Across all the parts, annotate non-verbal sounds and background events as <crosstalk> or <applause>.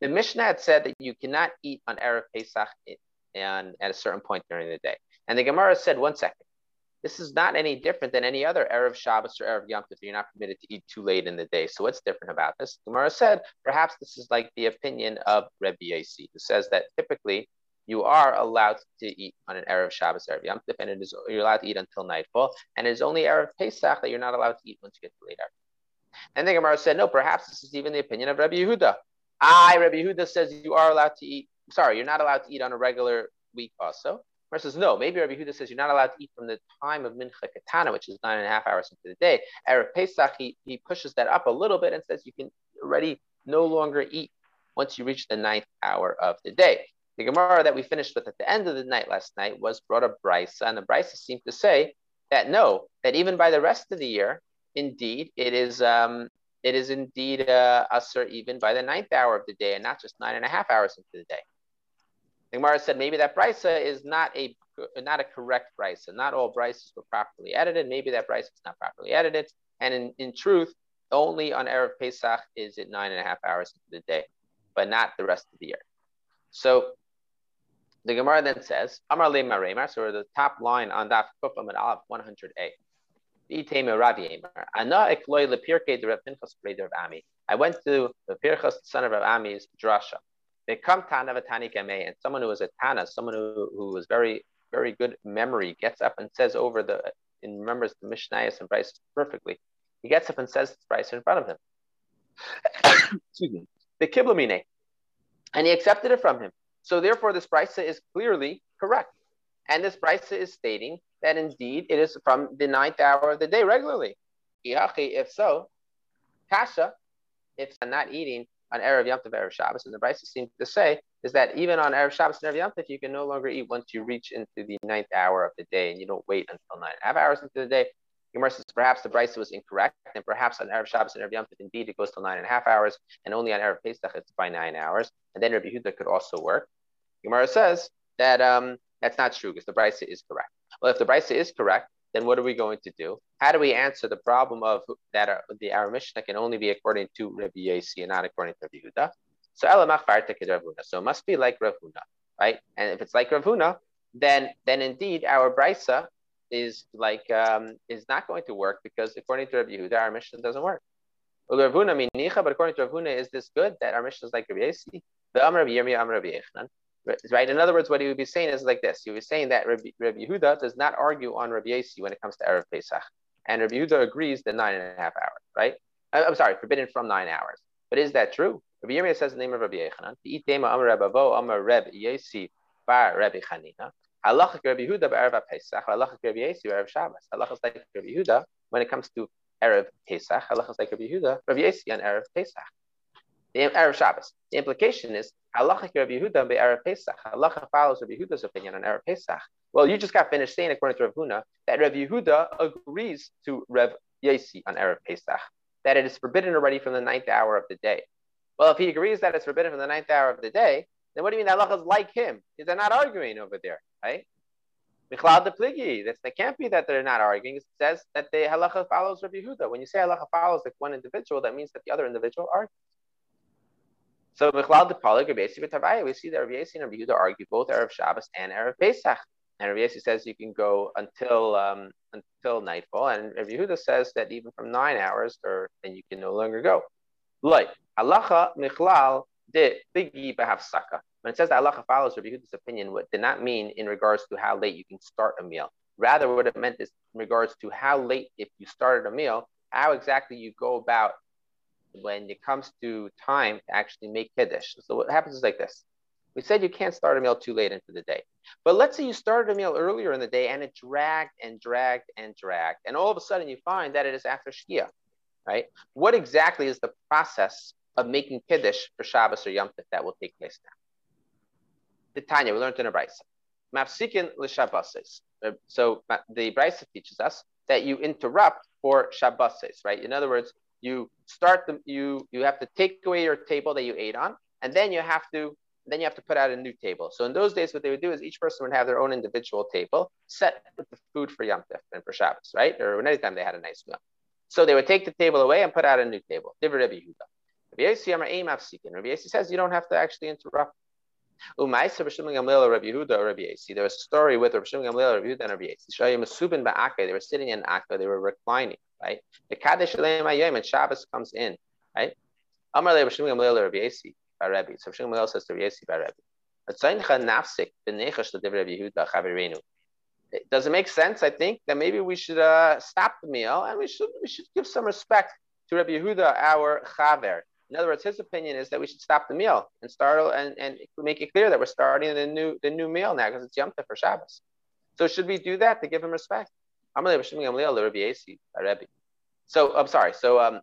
The Mishnah had said that you cannot eat on Erev Pesach and at a certain point during the day. And the Gemara said, one second, this is not any different than any other Erev Shabbos or Erev Yom Tov. You're not permitted to eat too late in the day. So what's different about this? The Gemara said, perhaps this is like the opinion of Rebbe Yasi, who says that typically you are allowed to eat on an Erev Shabbos, Erev Yom Tov, and it is, you're allowed to eat until nightfall. And it is only Erev Pesach that you're not allowed to eat once you get to late hour. And the Gemara said, no, perhaps this is even the opinion of Rabbi Yehuda. I, Rabbi Yehuda says you are allowed to eat, sorry, you're not allowed to eat on a regular week also. Gemara says, no, maybe Rabbi Yehuda says you're not allowed to eat from the time of Mincha Katana, which is nine and a half hours into the day. Erev Pesach, he, he pushes that up a little bit and says you can already no longer eat once you reach the ninth hour of the day. The Gemara that we finished with at the end of the night last night was brought up brisa, and the brisa seemed to say that no, that even by the rest of the year, indeed, it is um, it is indeed uh, usher even by the ninth hour of the day, and not just nine and a half hours into the day. The Gemara said maybe that brisa is not a not a correct brisa. Not all brises were properly edited. Maybe that brisa is not properly edited, and in, in truth, only on erev Pesach is it nine and a half hours into the day, but not the rest of the year. So the Gemara then says, Amar le maremar, so the top line on that Kufam at Aleph 100a. I went to the Pinchas, son of Rav Ami's drasha. They come Tana Vatani Kameh, and someone who was a Tana, someone who, who was very, very good memory, gets up and says over the, and remembers the Mishnayos and Bryce perfectly. He gets up and says Bryce in front of him. <coughs> Excuse me. The Kiblamine. And he accepted it from him. So therefore, this brisa is clearly correct. And this brisa is stating that indeed it is from the ninth hour of the day regularly. If so, kasha, if I'm not eating on Erev Yom Tov, Erev Shabbos, and the brisa seems to say is that even on Erev Shabbos and Erev Yom Tov, you can no longer eat once you reach into the ninth hour of the day, and you don't wait until nine and a half hours into the day. Gemara says perhaps the brisa was incorrect, and perhaps on Erev Shabbos and Erev Yom Tov, indeed it goes till nine and a half hours, and only on Erev Pesach it's by nine hours, and then Rabbi Yehuda could also work. Gemara says that um, that's not true because the brisa is correct. Well, if the brisa is correct, then what are we going to do? How do we answer the problem of that our, the our Mishnah can only be according to Rabbi Yasi and not according to Rabbi Yehuda? So So it must be like Rav Huna, right? And if it's like Rav Huna, then then indeed our brisa is like um, is not going to work because according to Rabbi Yehuda, our Mishnah doesn't work. But according to Rav Huna, is this good that our Mishnah is like Rabbi Yasi? The Amr Rabbi Yirmiyah, Amr Rabbi. Right. In other words, what he would be saying is like this. He was saying that Rabbi, Rabbi Yehuda does not argue on Rabbi Yasi when it comes to Erev Pesach. And Rabbi Yehuda agrees that nine and a half hours, right? I'm sorry, forbidden from nine hours. But is that true? Rabbi Yirmiyah says the name of Rabbi Yochanan. The itema amar Rabbi Avo amar Reb Yasi bar Rabbi Chanina. Halachik Rabbi Yehuda Erev Pesach. Halachik Rabbi Yasi Erev Shabbos. Halachik like Rabbi Yehuda when it comes to Erev Pesach. Halachik like Rabbi Yehuda Rabbi Yasi on Erev Pesach. The Erev Shabbos. The implication is Halacha Rabbi Yehuda be Erev Pesach. Halacha follows Rabbi Yehuda's opinion on Erev Pesach. Well, you just got finished saying, according to Rav Huna, that Rabbi Yehuda agrees to Rev Yasi on Erev Pesach, that it is forbidden already from the ninth hour of the day. Well, if he agrees that it's forbidden from the ninth hour of the day, then what do you mean that halacha is like him? Because they're not arguing over there, right? Michlal de pligi. That can't be that they're not arguing. It says that the halacha follows Rabbi Yehuda. When you say halacha follows like one individual, that means that the other individual argues. So Michlal de Palik, Rabbi we see that Rabbi and Rabbi Yehuda argue both Erev Shabbos and Erev Pesach. And Rabbi Yasi says you can go until um, until nightfall, and Rabbi Yehuda says that even from nine hours, or then you can no longer go. Like halacha michlal de bigi behafsaka. When it says that halacha follows Rabbi Yehuda's opinion, what did not mean in regards to how late you can start a meal. Rather, what it meant is in regards to how late, if you started a meal, how exactly you go about when it comes to time to actually make kiddush. So what happens is like this. We said you can't start a meal too late into the day. But let's say you started a meal earlier in the day and it dragged and dragged and dragged. And all of a sudden you find that it is after Shkia, right? What exactly is the process of making Kiddush for Shabbos or Yom Tov that will take place now? The Tanya, we learned in a Brisa. Mafsikin l'Shabbases. Uh, so the Brisa teaches us that you interrupt for Shabbases, right? In other words, you start the you you have to take away your table that you ate on, and then you have to then you have to put out a new table. So in those days, what they would do is each person would have their own individual table set with the food for Yom Tov and for Shabbos, right? Or anytime they had a nice meal. So they would take the table away and put out a new table. Rabbi Yossi says you don't have to actually interrupt. There was a story with Rabbi Shimon Gamliel, Rabbi Yehuda, and Rabbi Yossi. They were sitting in Akka, they were reclining, right? The Kaddish and Shabbos comes in, right? Amar Rabbi Shimon Gamliel, Rabbi by Rabbi. So Rabbi Shimon Gamliel says to Rabbi by Rabbi. Does it make sense? I think that maybe we should uh, stop the meal and we should we should give some respect to Rabbi Yehuda, our chaver. In other words, his opinion is that we should stop the meal and start and, and make it clear that we're starting the new the new meal now because it's Yom Tov for Shabbos. So should we do that to give him respect? So I'm sorry. So um,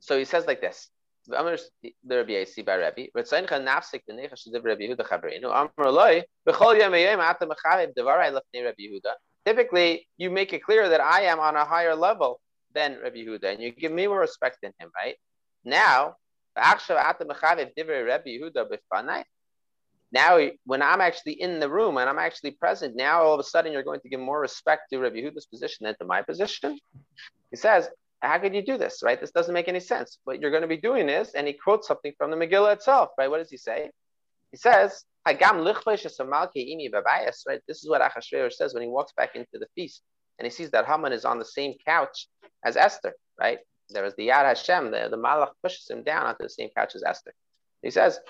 so he says like this. Typically, you make it clear that I am on a higher level than Rabbi Yehuda, and you give me more respect than him, right? Now, now, when I'm actually in the room and I'm actually present, now all of a sudden you're going to give more respect to Rabbi Yehuda's position than to my position. He says, how could you do this, right? This doesn't make any sense. What you're going to be doing is, and he quotes something from the Megillah itself, right? What does he say? He says, right? This is what Achashverosh says when he walks back into the feast and he sees that Haman is on the same couch as Esther, right? There was the Yad Hashem, the, the Malach pushes him down onto the same couch as Esther. He says,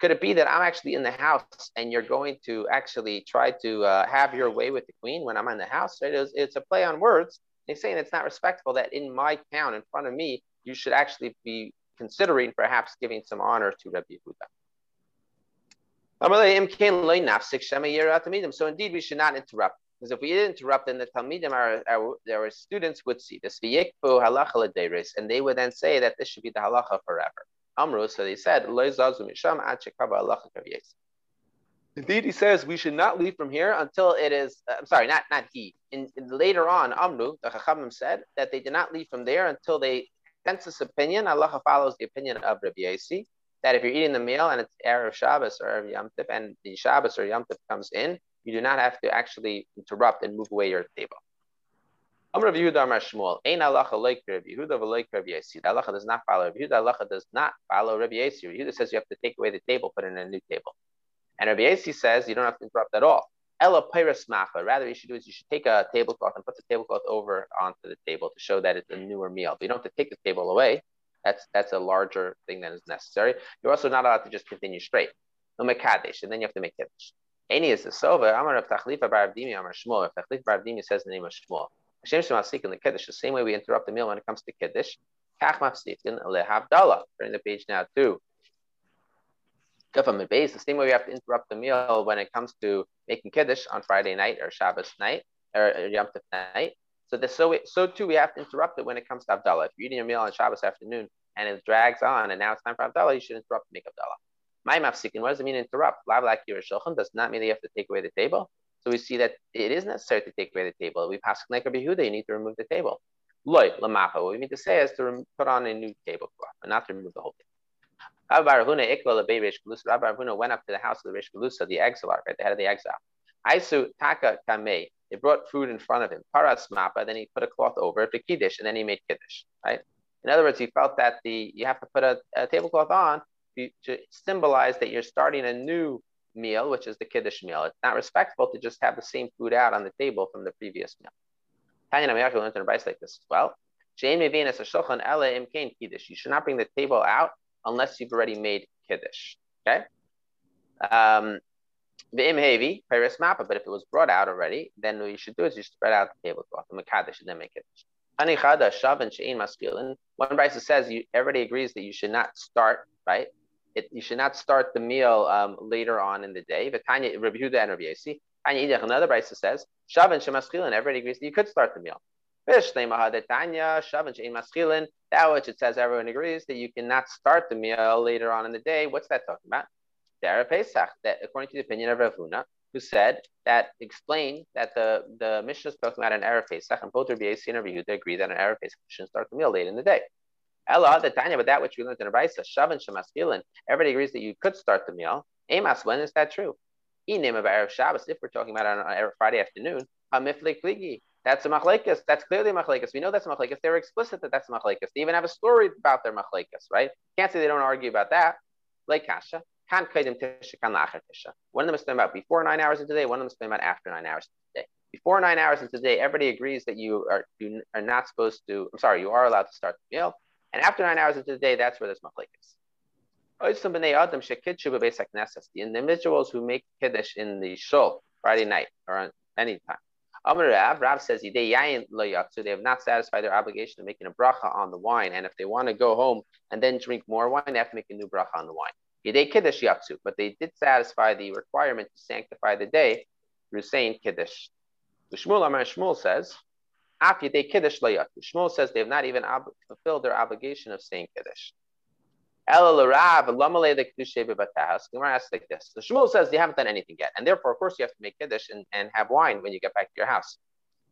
could it be that I'm actually in the house and you're going to actually try to uh, have your way with the queen when I'm in the house? Right? It's, it's a play on words. He's saying it's not respectful that in my town, in front of me, you should actually be considering perhaps giving some honor to Rabbi Yehuda. So indeed, we should not interrupt. Because if we didn't interrupt, then the Talmidim, our, our, our students would see this and they would then say that this should be the halacha forever. Amru, so they said, Indeed, he says we should not leave from here until it is. Uh, I'm sorry, not not he. In, in, later on, Amru, the Chachamim said that they did not leave from there until they consensus opinion. Allah follows the opinion of Rabbi Yasi that if you're eating the meal and it's Erev Shabbos or Erev Yom Tov and the Shabbos or Yom Tov comes in, you do not have to actually interrupt and move away your table. Amr Yehuda Amar Shmuel, Ein halacha like Rabbi Yehuda v'loik Rabbi Yasi. The halacha does not follow Rabbi Yehuda. Halacha does not follow Rabbi Yasi. Rabbi Yehuda says you have to take away the table, put in a new table. And Rabbi Yasi says you don't have to interrupt at all. Ella Pyrus Macha. Rather, you should do is you should take a tablecloth and put the tablecloth over onto the table to show that it's a newer meal. But you don't have to take the table away. That's that's a larger thing than is necessary. You're also not allowed to just continue straight. No mekadesh, and then you have to make kiddush. Any is the sova. Amar of Tachlifa Bar Abdimi Amar Shmuel. If Tachlifa Bar Abdimi says the name of Shmuel, Hashem Shemasik in the kiddush. The same way we interrupt the meal when it comes to kiddush. Kach Mafsikin lehavdala. Turn the page now too. Kafam base. The same way we have to interrupt the meal when it comes to making kiddush on Friday night or Shabbos night or Yom Tov night. So this, so we, so too we have to interrupt it when it comes to Havdalah. If you're eating your meal on Shabbos afternoon and it drags on and now it's time for Havdalah, you should interrupt and make Havdalah. My mafsikin, what does it mean interrupt? Lav like does not mean that you have to take away the table. So we see that it is necessary to take away the table. We pass like Rabbi Yehuda, you need to remove the table. Loy, lamacha. What we mean to say is to put on a new tablecloth, but not to remove the whole thing. Rabbi Arhuna went up to the house of the Rish Galusa, the exile, right, the head of the exile. Aisu taka kamei. They brought food in front of him. Paras mapa. Then he put a cloth over it for kiddush, and then he made kiddush. Right. In other words, he felt that the you have to put a, a tablecloth on to symbolize that you're starting a new meal, which is the kiddush meal. It's not respectful to just have the same food out on the table from the previous meal. Tanya Namiyaki learned in advice like this as well. You should not bring the table out unless you've already made kiddush. Okay. Um, the imhevi paris mappa, but if it was brought out already, then what you should do is you spread out the tablecloth, the makadosh, and then make it. One Brisa says you everybody agrees that you should not start right. It, you should not start the meal um, later on in the day. But Tanya, Huda and Rabbi Yasi, Tanya Idach, another Brisa says shavan shemaschilin. Everybody agrees that you could start the meal. That which it says everyone agrees that you cannot start the meal later on in the day. What's that talking about? Pesach, that according to the opinion of Rav Huna, who said that explained that the, the Mishnah is talking about an Erev Pesach, and both Rabbi and Rabbi Yehuda agree that an Erev Pesach shouldn't start the meal late in the day. Ella, the Tanya, but that which we learned in Raisa, Shavan Shemaskilin, everybody agrees that you could start the meal. Emas, when is that true? name of Erev Shabbos, if we're talking about on, Friday afternoon, Hamiflik That's a machlekes. That's clearly a machlekes. We know that's a machlekes. They're explicit that that's a machlekes. They even have a story about their machlekes, right? Can't say they don't argue about that. Like kasha. One of them is talking about before nine hours into the day. One of them is talking about after nine hours into the day. Before nine hours into the day, everybody agrees that you are you are not supposed to. I'm sorry, you are allowed to start the meal. And after nine hours into the day, that's where there's machlekes. The individuals who make kiddush in the shul Friday night or on any time. Rav, says they have not satisfied their obligation of making a bracha on the wine, and if they want to go home and then drink more wine, they have to make a new bracha on the wine. Yidei kiddush yatsu, but they did satisfy the requirement to sanctify the day through saying kiddush. The Shmuel Amar Shmuel says, Af yidei kiddush layatu. Shmuel says they have not even ob- fulfilled their obligation of saying kiddush. Gemara asks like this. The Shmuel says they haven't done anything yet, and therefore, of course, you have to make kiddush and, and have wine when you get back to your house.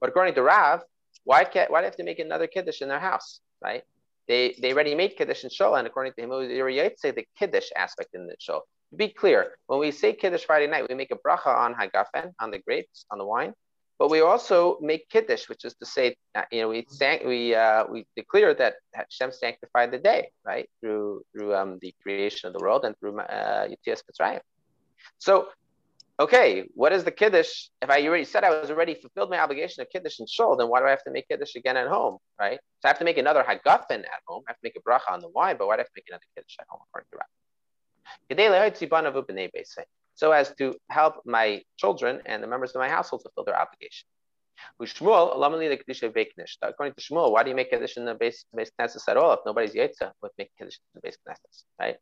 But according to Rav, why can't why do they have to make another kiddush in their house? Right? They they already made kiddush in shul, and according to him, it say the kiddush aspect in the shul. To be clear, when we say kiddush Friday night, we make a bracha on hagafen, on the grapes, on the wine, but we also make kiddush, which is to say, you know, we sank, we uh, we declare that Hashem sanctified the day, right, through through um, the creation of the world and through uh, Yitzias Mitzrayim. So, okay, what is the kiddush? If I already said I was already fulfilled my obligation of kiddush and shul, then why do I have to make kiddush again at home, right? So I have to make another hagafen at home. I have to make a bracha on the wine, but why do I have to make another kiddush at home according to Rav? So as to help my children and the members of my household fulfill their obligation. According to Shmuel, why do you make Kiddush in the base, base Knesset at all if nobody's Yetza with making Kiddush in the base Knesset, right?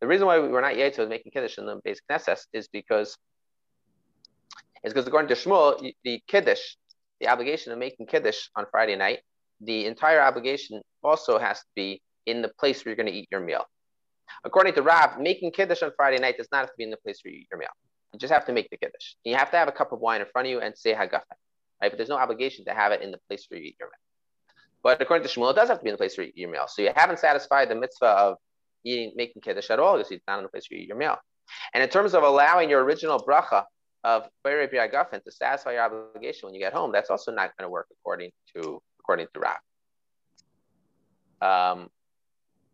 The reason why we were not Yetza with making Kiddush in the base Knesset is because is because according to Shmuel, the Kiddush, the obligation of making Kiddush on Friday night, the entire obligation also has to be in the place where you're going to eat your meal. According to Rav, making Kiddush on Friday night does not have to be in the place where you eat your meal. You just have to make the Kiddush. You have to have a cup of wine in front of you and say Hagafen, right? But there's no obligation to have it in the place where you eat your meal. But according to Shmuel, it does have to be in the place where you eat your meal. So you haven't satisfied the mitzvah of eating, making Kiddush at all because it's not in the place where you eat your meal. And in terms of allowing your original bracha of Bayre Gafen to satisfy your obligation when you get home, that's also not going to work according to according to Rav. Um,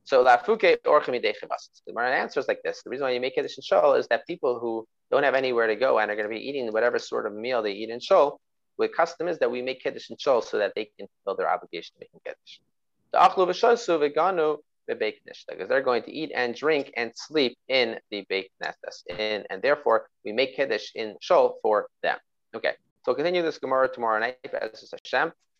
so lafuke orchim The Gemara answers like this: the reason why you make kiddush in shul is that people who don't have anywhere to go and are going to be eating whatever sort of meal they eat in shul, the custom is that we make kiddush in shul so that they can fulfill their obligation to making kiddush. The achlu v'shosu v'ganu because they're going to eat and drink and sleep in the beit nestas, in and therefore we make kiddush in shul for them. Okay, so continue this gemara tomorrow night as Hashem.